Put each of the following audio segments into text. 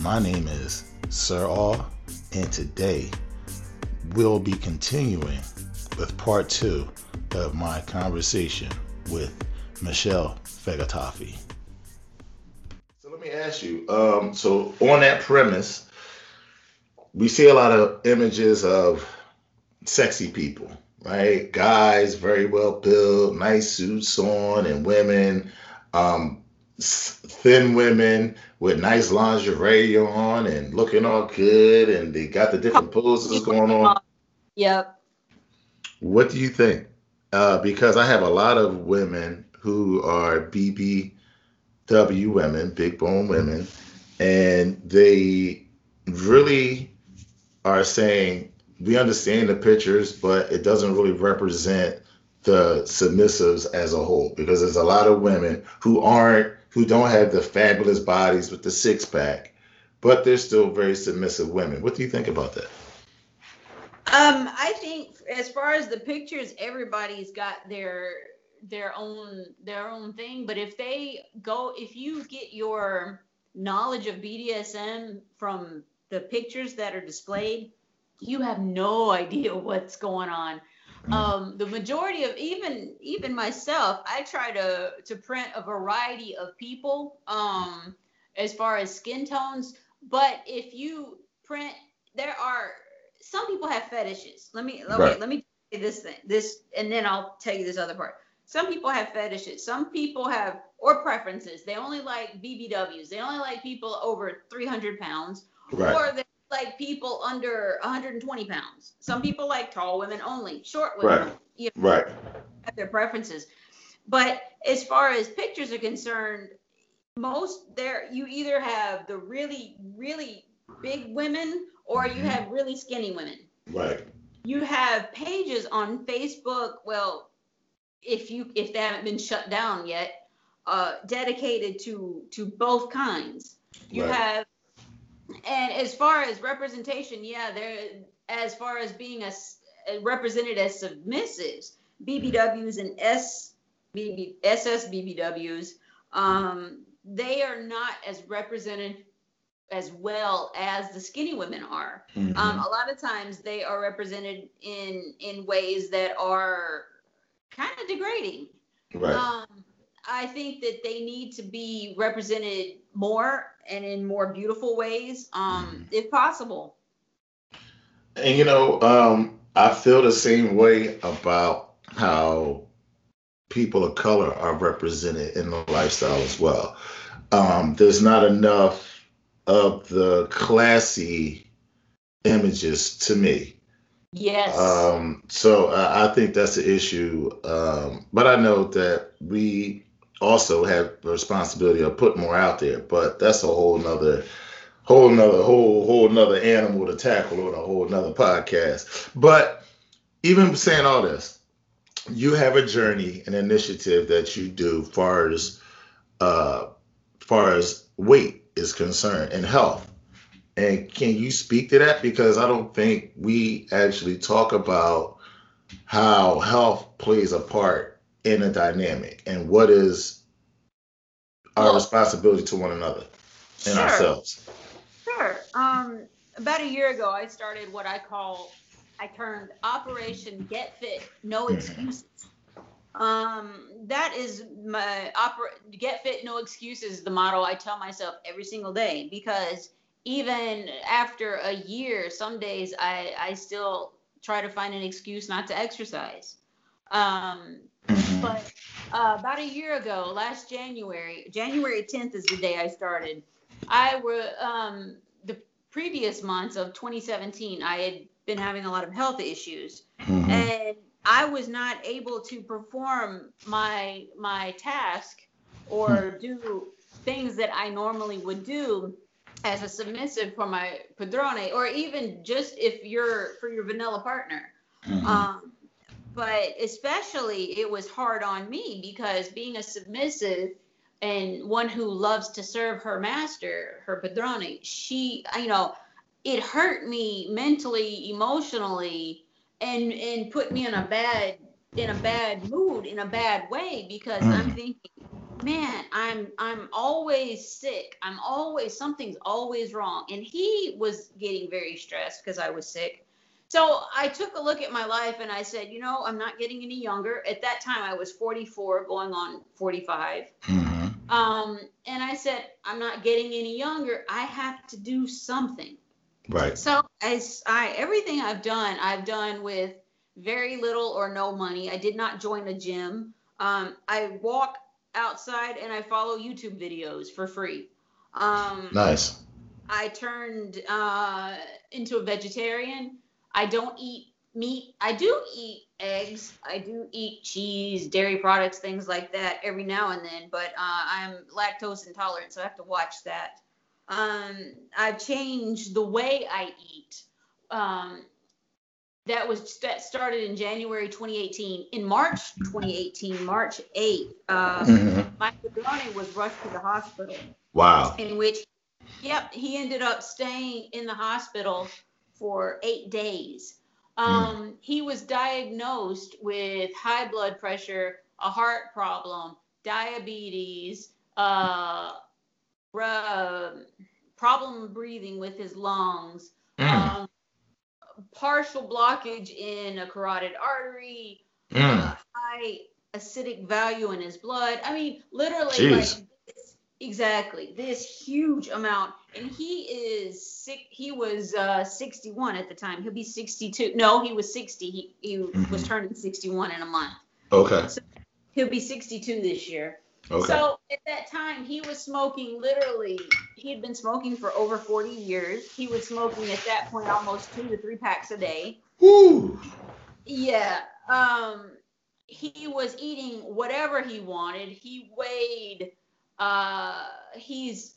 My name is Sir Awe, and today we'll be continuing with part two of my conversation with Michelle Fegatofi. So let me ask you. Um, so on that premise, we see a lot of images of sexy people, right? Guys, very well built, nice suits on, and women, um, thin women with nice lingerie on and looking all good, and they got the different poses going on. Yep. What do you think? Uh, because I have a lot of women who are BBW women, big bone women, and they really are saying we understand the pictures, but it doesn't really represent the submissives as a whole because there's a lot of women who aren't who don't have the fabulous bodies with the six pack, but they're still very submissive women. What do you think about that? Um, I think as far as the pictures, everybody's got their their own their own thing. But if they go, if you get your knowledge of BDSM from the pictures that are displayed, you have no idea what's going on. Mm. Um, the majority of even even myself, I try to to print a variety of people um, as far as skin tones. But if you print, there are some people have fetishes. Let me okay, right. let me say this thing, this, and then I'll tell you this other part. Some people have fetishes. Some people have or preferences. They only like BBWs. They only like people over 300 pounds, right. or they like people under 120 pounds. Some people like tall women only, short women. Right. You know, right. Have their preferences. But as far as pictures are concerned, most there you either have the really really big women or you mm-hmm. have really skinny women. Right. You have pages on Facebook. Well, if you if they haven't been shut down yet, uh, dedicated to to both kinds. You right. have and as far as representation, yeah, there. As far as being a, represented as submissives, BBWs and S, BB, SS BBWs, um, they are not as represented as well as the skinny women are. Mm-hmm. Um, a lot of times they are represented in in ways that are kind of degrading. Right. Um, I think that they need to be represented more and in more beautiful ways, um, mm-hmm. if possible. And you know, um, I feel the same way about how people of color are represented in the lifestyle as well. Um, there's not enough of the classy images to me. Yes. Um, so uh, I think that's the issue. Um, but I know that we also have the responsibility of putting more out there. But that's a whole nother whole another whole whole nother animal to tackle on a whole another podcast. But even saying all this, you have a journey, an initiative that you do far as uh far as weight is concerned and health. And can you speak to that? Because I don't think we actually talk about how health plays a part in a dynamic and what is our well, responsibility to one another and sure. ourselves. Sure. Um, about a year ago, I started what I call, I turned Operation Get Fit, No mm-hmm. Excuses. Um, that is my opera, Get Fit, No Excuses, the motto I tell myself every single day because even after a year, some days I, I still try to find an excuse not to exercise. Um, mm-hmm. But uh, about a year ago, last January, January 10th is the day I started. I were um, the previous months of 2017, I had been having a lot of health issues, mm-hmm. and I was not able to perform my my task or mm. do things that I normally would do as a submissive for my padrone, or even just if you're for your vanilla partner. Mhm. Um, but especially it was hard on me because being a submissive and one who loves to serve her master, her padrone, she, you know, it hurt me mentally, emotionally, and and put me in a bad in a bad mood, in a bad way because I'm Mm. thinking, man, I'm I'm always sick. I'm always something's always wrong, and he was getting very stressed because I was sick. So I took a look at my life and I said, you know, I'm not getting any younger. At that time, I was 44, going on 45. Mhm. Um, and I said, I'm not getting any younger. I have to do something. Right. So as I everything I've done, I've done with very little or no money. I did not join a gym. Um, I walk outside and I follow YouTube videos for free. Um, Nice. I turned uh, into a vegetarian. I don't eat meat. I do eat eggs. I do eat cheese, dairy products, things like that every now and then. But uh, I'm lactose intolerant, so I have to watch that. Um, I've changed the way I eat. Um, that was that started in January 2018. In March 2018, March 8th, uh, Mhm. my padrone was rushed to the hospital Wow. in which, yep, he ended up staying in the hospital for eight days. Um, He was diagnosed with high blood pressure, a heart problem, diabetes, uh, uh, problem breathing with his lungs, Mm. um, partial blockage in a carotid artery, Mm. uh, high acidic value in his blood. I mean, literally, like exactly this huge amount. And he is sick. He was uh, 61 at the time. He'll be 62. No, he was 60. He he was Mhm. turning 61 in a month. Okay. He'll be 62 this year. Okay. So at that time, he was smoking literally, he had been smoking for over 40 years. He was smoking at that point almost two to three packs a day. Woo. Yeah. Um, he was eating whatever he wanted. He weighed, uh, he's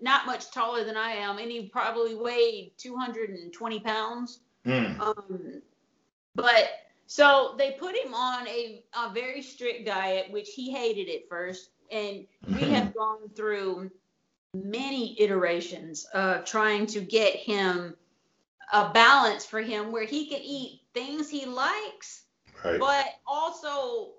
not much taller than I am, and he probably weighed 220 pounds. Mm. Um, but so they put him on a, a very strict diet, which he hated at first. And we Mhm. have gone through many iterations of trying to get him a balance for him where he can eat things he likes, Right. but also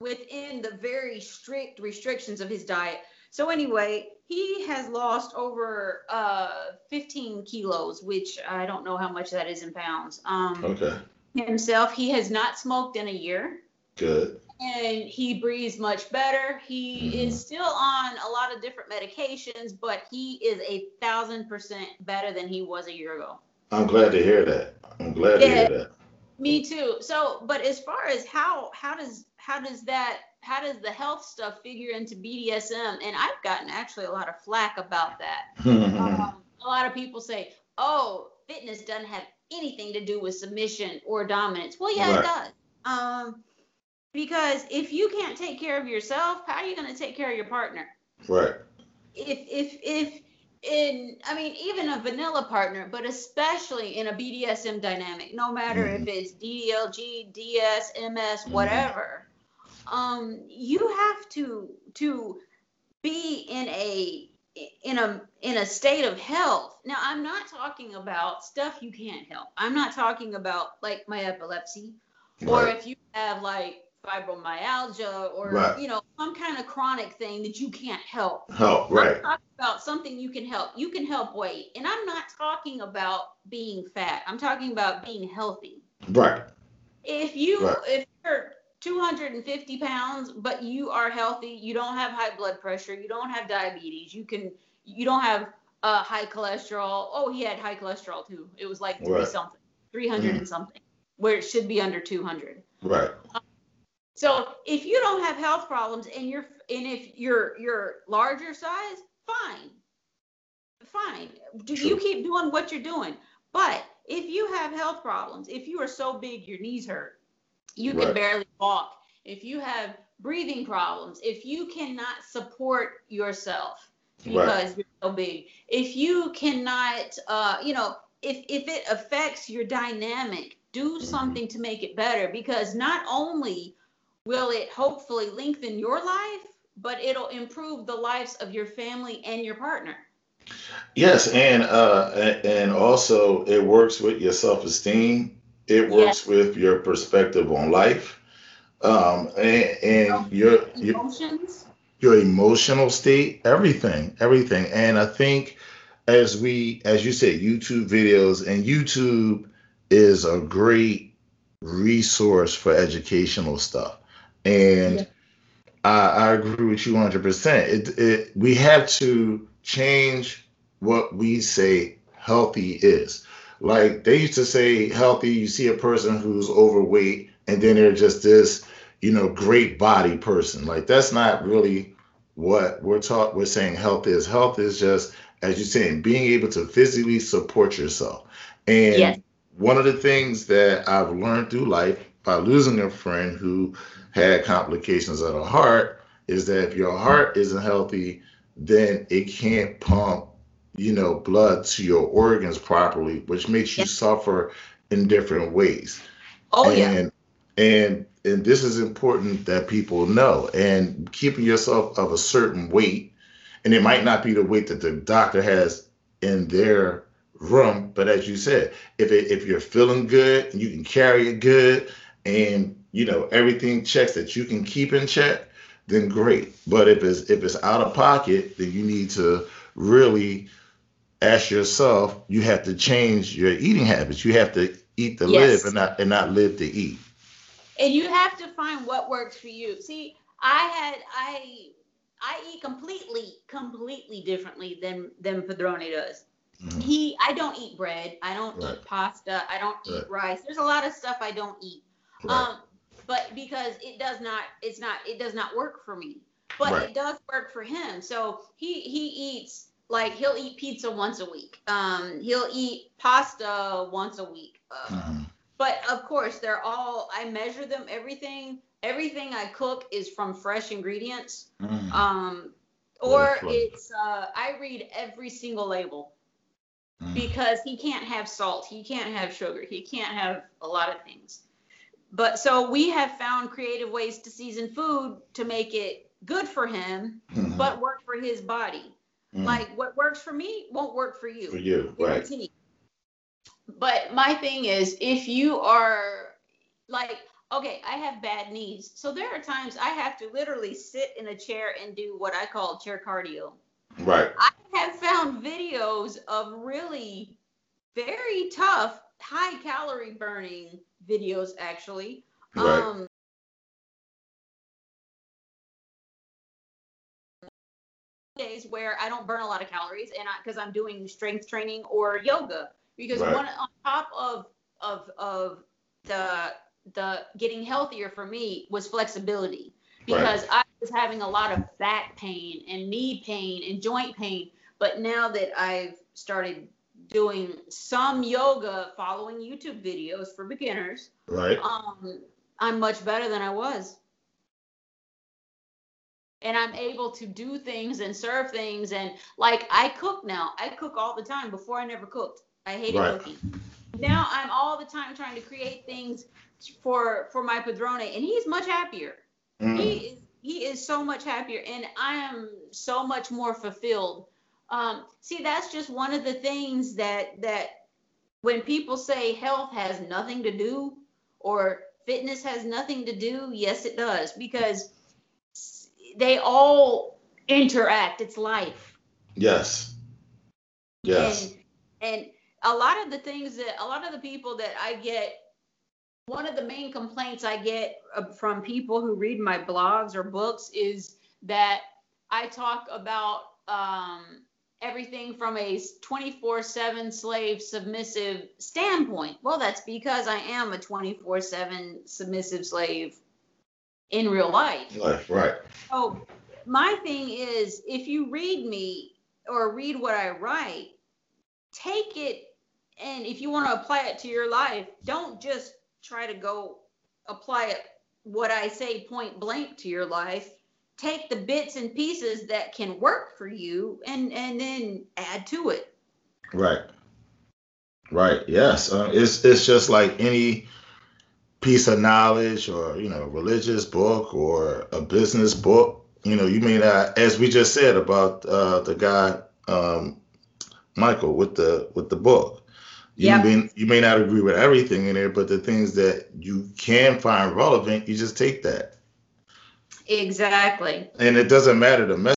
within the very strict restrictions of his diet. So anyway, he has lost over uh, 15 kilos, which I don't know how much that is in pounds. Um, Okay. Himself, he has not smoked in a year, Good. and he breathes much better. He Mhm. is still on a lot of different medications, but he is a thousand percent better than he was a year ago. I'm glad to hear that. I'm glad to hear that. Me too. So, but as far as how how does how does that how does the health stuff figure into BDSM? And I've gotten actually a lot of flack about that. Um, a lot of people say, "Oh, fitness doesn't have anything to do with submission or dominance." Well, yeah, Right. it does. Um, because if you can't take care of yourself, how are you going to take care of your partner? right. If if if in I mean even a vanilla partner, but especially in a BDSM dynamic, no matter if it's DDLG, DS, MS, Mhm. whatever, um, you have to to be in a in a in a state of health. Now I'm not talking about stuff you can't help. I'm not talking about like my epilepsy or Right. if you have like fibromyalgia or Right. you know some kind of chronic thing that you can't help. Help. Right. I'm talking about something you can help. You can help weight. And I'm not talking about being fat. I'm talking about being healthy. Right. If you Right. if you're 250 pounds, but you are healthy, you don't have high blood pressure, you don't have diabetes, you can you don't have uh, high cholesterol. Oh, he had high cholesterol too. It was like three Right. something, 300 and something, where it should be under 200. Right. So if you don't have health problems and you're and if you're you're larger size, fine. Fine. Do you keep doing what you're doing. But if you have health problems, if you are so big your knees hurt, you can Right. barely walk. If you have breathing problems, if you cannot support yourself, because right. you're so big. If you cannot, uh, you know, if if it affects your dynamic, do mm-hmm. something to make it better because not only will it hopefully lengthen your life, but it'll improve the lives of your family and your partner. Yes, and uh, and also it works with your self esteem. It works yes. with your perspective on life, um, and, and your emotions, your, your emotional state, everything, everything. And I think as we, as you said, YouTube videos and YouTube is a great resource for educational stuff. And yeah. I, I agree with you 100%. It, it, we have to change what we say healthy is. Like they used to say healthy, you see a person who's overweight and then they're just this, you know, great body person. Like that's not really what we're taught we're saying health is. Health is just, as you're saying, being able to physically support yourself. And yes. one of the things that I've learned through life by losing a friend who had complications of the heart is that if your heart isn't healthy, then it can't pump, you know, blood to your organs properly, which makes you suffer in different ways. Oh and, yeah. And and this is important that people know. And keeping yourself of a certain weight, and it might not be the weight that the doctor has in their room, but as you said, if it, if you're feeling good and you can carry it good, and you know everything checks that you can keep in check, then great. But if it's if it's out of pocket, then you need to really ask yourself. You have to change your eating habits. You have to eat to yes. live and not and not live to eat. And you have to find what works for you. See, I had I I eat completely completely differently than than Padrone does. Mm-hmm. He I don't eat bread. I don't right. eat pasta. I don't right. eat rice. There's a lot of stuff I don't eat. Right. Um, but because it does not, it's not, it does not work for me. But it does work for him. So he he eats like he'll eat pizza once a week. Um, he'll eat pasta once a week. Uh, mm-hmm. But of course, they're all I measure them. Everything everything I cook is from fresh ingredients. Mm. Um, or it's uh, I read every single label mm. because he can't have salt, he can't have sugar, he can't have a lot of things. But so we have found creative ways to season food to make it good for him, mm-hmm. but work for his body. Mm-hmm. Like what works for me won't work for you. For you, right. But my thing is, if you are like, okay, I have bad knees. So there are times I have to literally sit in a chair and do what I call chair cardio. Right. I have found videos of really very tough, high calorie burning videos actually. Right. Um, days where I don't burn a lot of calories and because I'm doing strength training or yoga because right. one on top of of of the the getting healthier for me was flexibility because right. I was having a lot of back pain and knee pain and joint pain but now that I've started doing some yoga, following YouTube videos for beginners. Right. Um, I'm much better than I was. And I'm able to do things and serve things and like I cook now. I cook all the time. Before I never cooked. I hated right. cooking. Now I'm all the time trying to create things for for my padrone and he's much happier. Mm. He is he is so much happier and I am so much more fulfilled um, see, that's just one of the things that that when people say health has nothing to do or fitness has nothing to do, yes, it does because they all interact. It's life. Yes. Yes. And, and a lot of the things that a lot of the people that I get one of the main complaints I get uh, from people who read my blogs or books is that I talk about um, everything from a 24 7 slave submissive standpoint. Well, that's because I am a 24 7 submissive slave in real life. Life, right. So, my thing is if you read me or read what I write, take it and if you want to apply it to your life, don't just try to go apply it what I say point blank to your life. take the bits and pieces that can work for you and and then add to it. Right. Right. Yes. Uh, it's it's just like any piece of knowledge or you know religious book or a business book. You know, you may not, as we just said about uh, the guy um, Michael with the with the book. You Yep. may you may not agree with everything in there, but the things that you can find relevant, you just take that, Exactly. and it doesn't matter the message.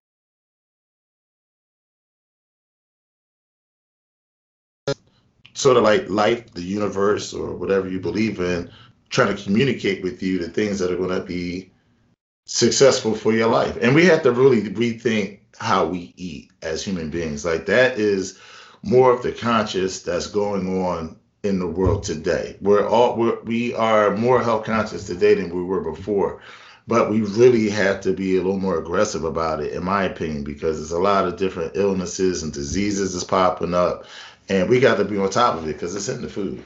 Sort of like life, the universe, or whatever you believe in, trying to communicate with you the things that are going to be successful for your life. And we have to really rethink how we eat as human beings. Like that is more of the conscious that's going on in the world today. We're all we're, we are more health conscious today than we were before. But we really have to be a little more aggressive about it, in my opinion, because there's a lot of different illnesses and diseases that's popping up, and we got to be on top of it because it's in the food.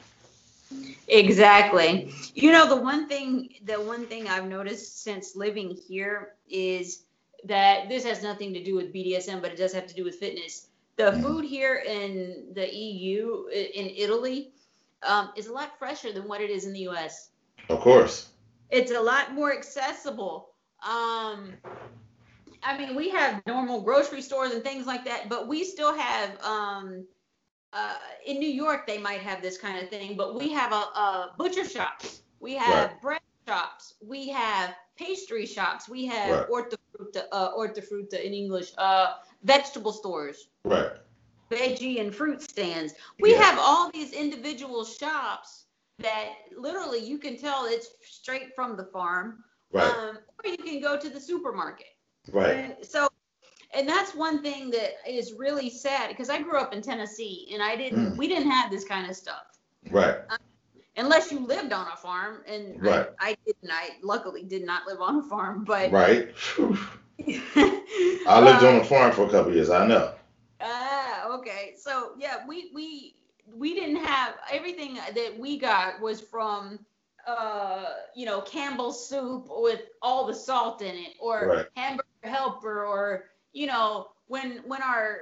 Exactly. You know, the one thing, the one thing I've noticed since living here is that this has nothing to do with BDSM, but it does have to do with fitness. The Mhm. food here in the EU, in Italy, um, is a lot fresher than what it is in the US. Of course. It's a lot more accessible. Um, I mean, we have normal grocery stores and things like that, but we still have. Um, uh, in New York, they might have this kind of thing, but we have a, a butcher shops, we have bread shops, we have pastry shops, we have Right. ortofrutta, uh, in English, uh, vegetable stores, Right. veggie and fruit stands. We Yeah. have all these individual shops that literally you can tell it's straight from the farm, Right. um, or you can go to the supermarket. Right. And so, and that's one thing that is really sad because I grew up in Tennessee and I didn't, Mm. we didn't have this kind of stuff Right. unless you lived on a farm. And Right. I, I didn't, I luckily did not live on a farm, but Right. I lived on a farm for a couple years. I know. Ah, okay. So yeah, we we we didn't have everything that we got was from uh you know Campbell's soup with all the salt in it or Right. hamburger helper or you know when when our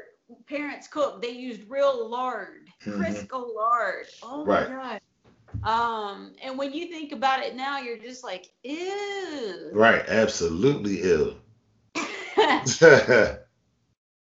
parents cooked they used real lard Mhm. Crisco lard oh Right. my god um and when you think about it now you're just like ew Right. Absolutely ill.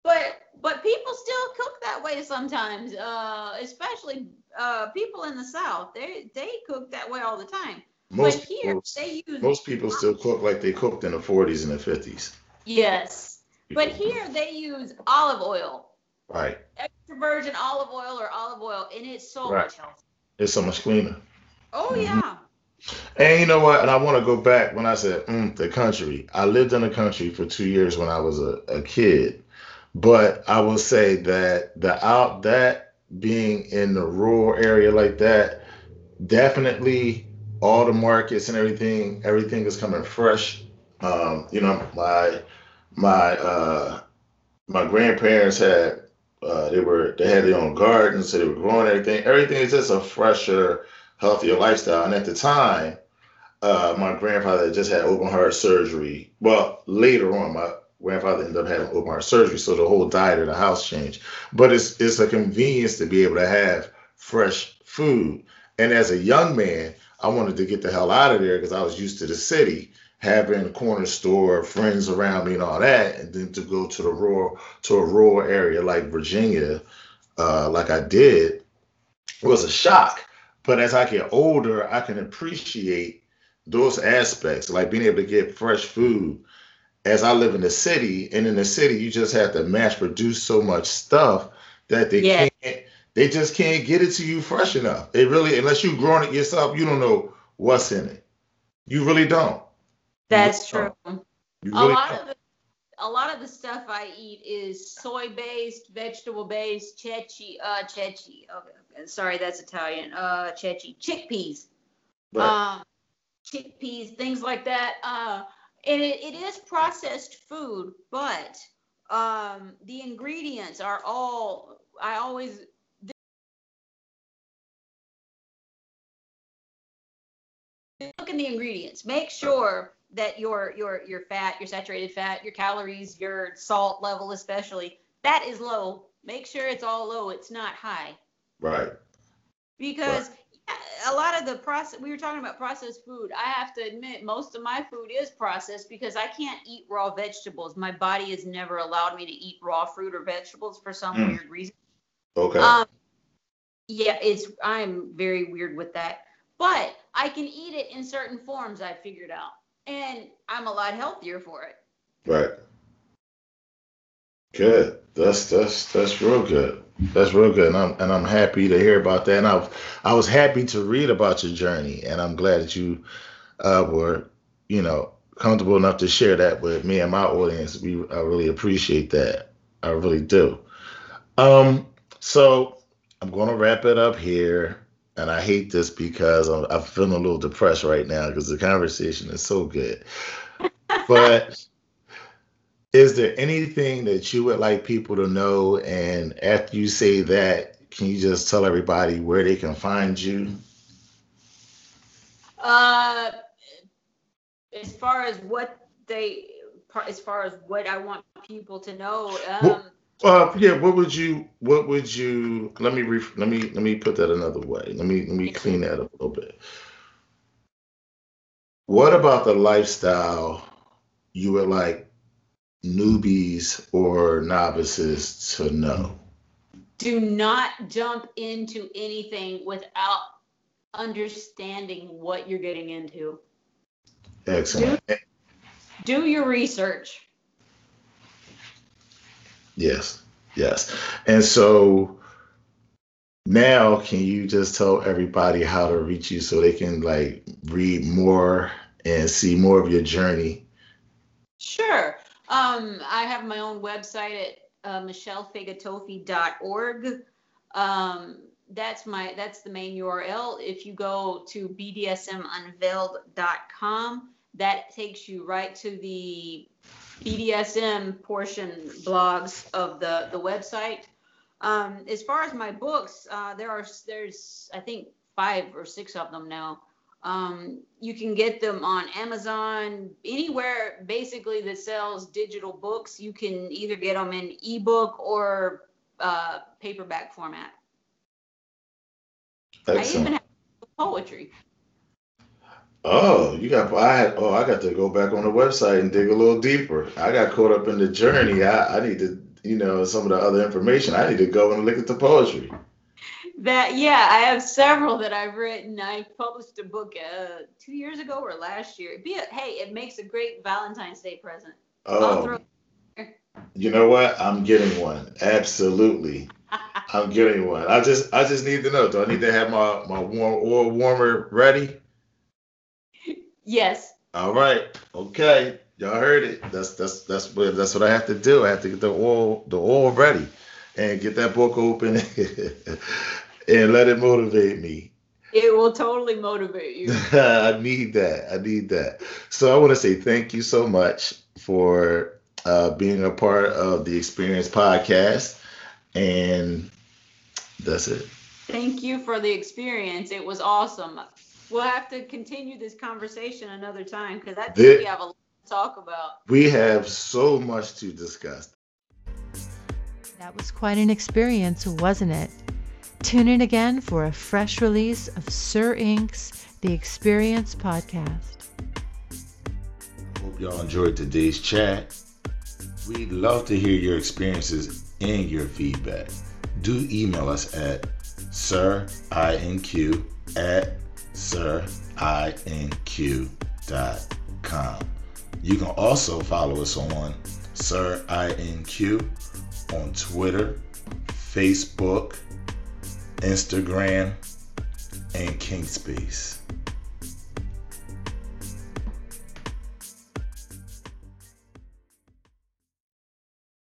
but but people still cook that way sometimes uh especially uh people in the south they they cook that way all the time most but here people, they use most people still cook like they cooked in the 40s and the 50s. yes but here they use olive oil Right. extra virgin olive oil or olive oil and it's so Right. much healthier It's so much cleaner. oh Mhm. yeah And you know what? And I want to go back when I said mm, the country. I lived in the country for two years when I was a, a kid, but I will say that the out that being in the rural area like that, definitely all the markets and everything, everything is coming fresh. Um, you know, my my uh, my grandparents had uh, they were they had their own gardens, so they were growing everything. Everything is just a fresher healthier lifestyle. And at the time, uh, my grandfather just had open heart surgery. Well, later on, my grandfather ended up having open heart surgery, so the whole diet of the house changed. But it's it's a convenience to be able to have fresh food. And as a young man, I wanted to get the hell out of there because I was used to the city, having a corner store, friends around me, and all that, and then to go to the rural to a rural area like Virginia, uh, like I did, was a shock. But as I get older, I can appreciate those aspects, like being able to get fresh food. As I live in the city, and in the city, you just have to mass produce so much stuff that they Yeah. can't, they just can't get it to you fresh enough. It really, unless you've grown it yourself, you don't know what's in it. You really don't. That's true You a lot don't. of the a lot of the stuff I eat is soy based, vegetable based, ceci, uh, ceci. Okay, sorry, that's Italian. Uh, ceci, chickpeas, Right. um, chickpeas, things like that. Uh, and it, it is processed food, but um, the ingredients are all. I always look in the ingredients. Make sure that your your your fat, your saturated fat, your calories, your salt level especially, that is low. Make sure it's all low. It's not high. Right. Because a lot of the process we were talking about processed food i have to admit most of my food is processed because i can't eat raw vegetables my body has never allowed me to eat raw fruit or vegetables for some mm. weird reason okay um, yeah it's i'm very weird with that but i can eat it in certain forms i figured out and i'm a lot healthier for it right good that's that's that's real good that's real good, and I'm and I'm happy to hear about that. And I I was happy to read about your journey, and I'm glad that you uh, were, you know, comfortable enough to share that with me and my audience. We I really appreciate that. I really do. Um, so I'm going to wrap it up here, and I hate this because I'm, I'm feeling a little depressed right now because the conversation is so good, but. is there anything that you would like people to know? And after you say that, can you just tell everybody where they can find you? Uh, as far as what they, as far as what I want people to know. Um, well, uh, yeah. What would you? What would you? Let me ref, let me let me put that another way. Let me let me clean that up a little bit. What about the lifestyle you would like newbies or novices to know? Do not jump into anything without understanding what you're getting into. Excellent. Do, do your research. Yes, yes. And so now can you just tell everybody how to reach you so they can like read more and see more of your journey? Sure. Um, I have my own website at uh, michellefegatofi.org. Um, that's my that's the main URL. If you go to bdsmunveiled.com, that takes you right to the BDSM portion blogs of the the website. Um, as far as my books, uh, there are there's I think five or six of them now. Um, you can get them on Amazon, anywhere basically that sells digital books. You can either get them in ebook or uh, paperback format. Excellent. I even have poetry. Oh, you got I had oh I got to go back on the website and dig a little deeper. I got caught up in the journey. I, I need to you know some of the other information. I need to go and look at the poetry. That yeah i have several that i've written. I published a book uh, two years ago or last year. Be a, hey it makes a great valentine's day present. Oh. you know what? I'm getting one. Absolutely. I'm getting one. I just i just need to know. Do i need to have my my warm oil warmer ready yes all right okay y'all heard it that's that's that's what that's what i have to do i have to get the oil the oil ready and get that book open and let it motivate me. It will totally motivate you. I need that. I need that. So I want to say thank you so much for uh, being a part of the Experience Podcast. And that's it. Thank you for the experience. It was awesome. We'll have to continue this conversation another time because I think there, we have a lot to talk about. We have so much to discuss. That was quite an experience, wasn't it? Tune in again for a fresh release of Sir Inq's The Experience podcast. Hope y'all enjoyed today's chat. We'd love to hear your experiences and your feedback. Do email us at sirinq at sirinq.com. You can also follow us on sirinq on Twitter, Facebook, Instagram, and King Space.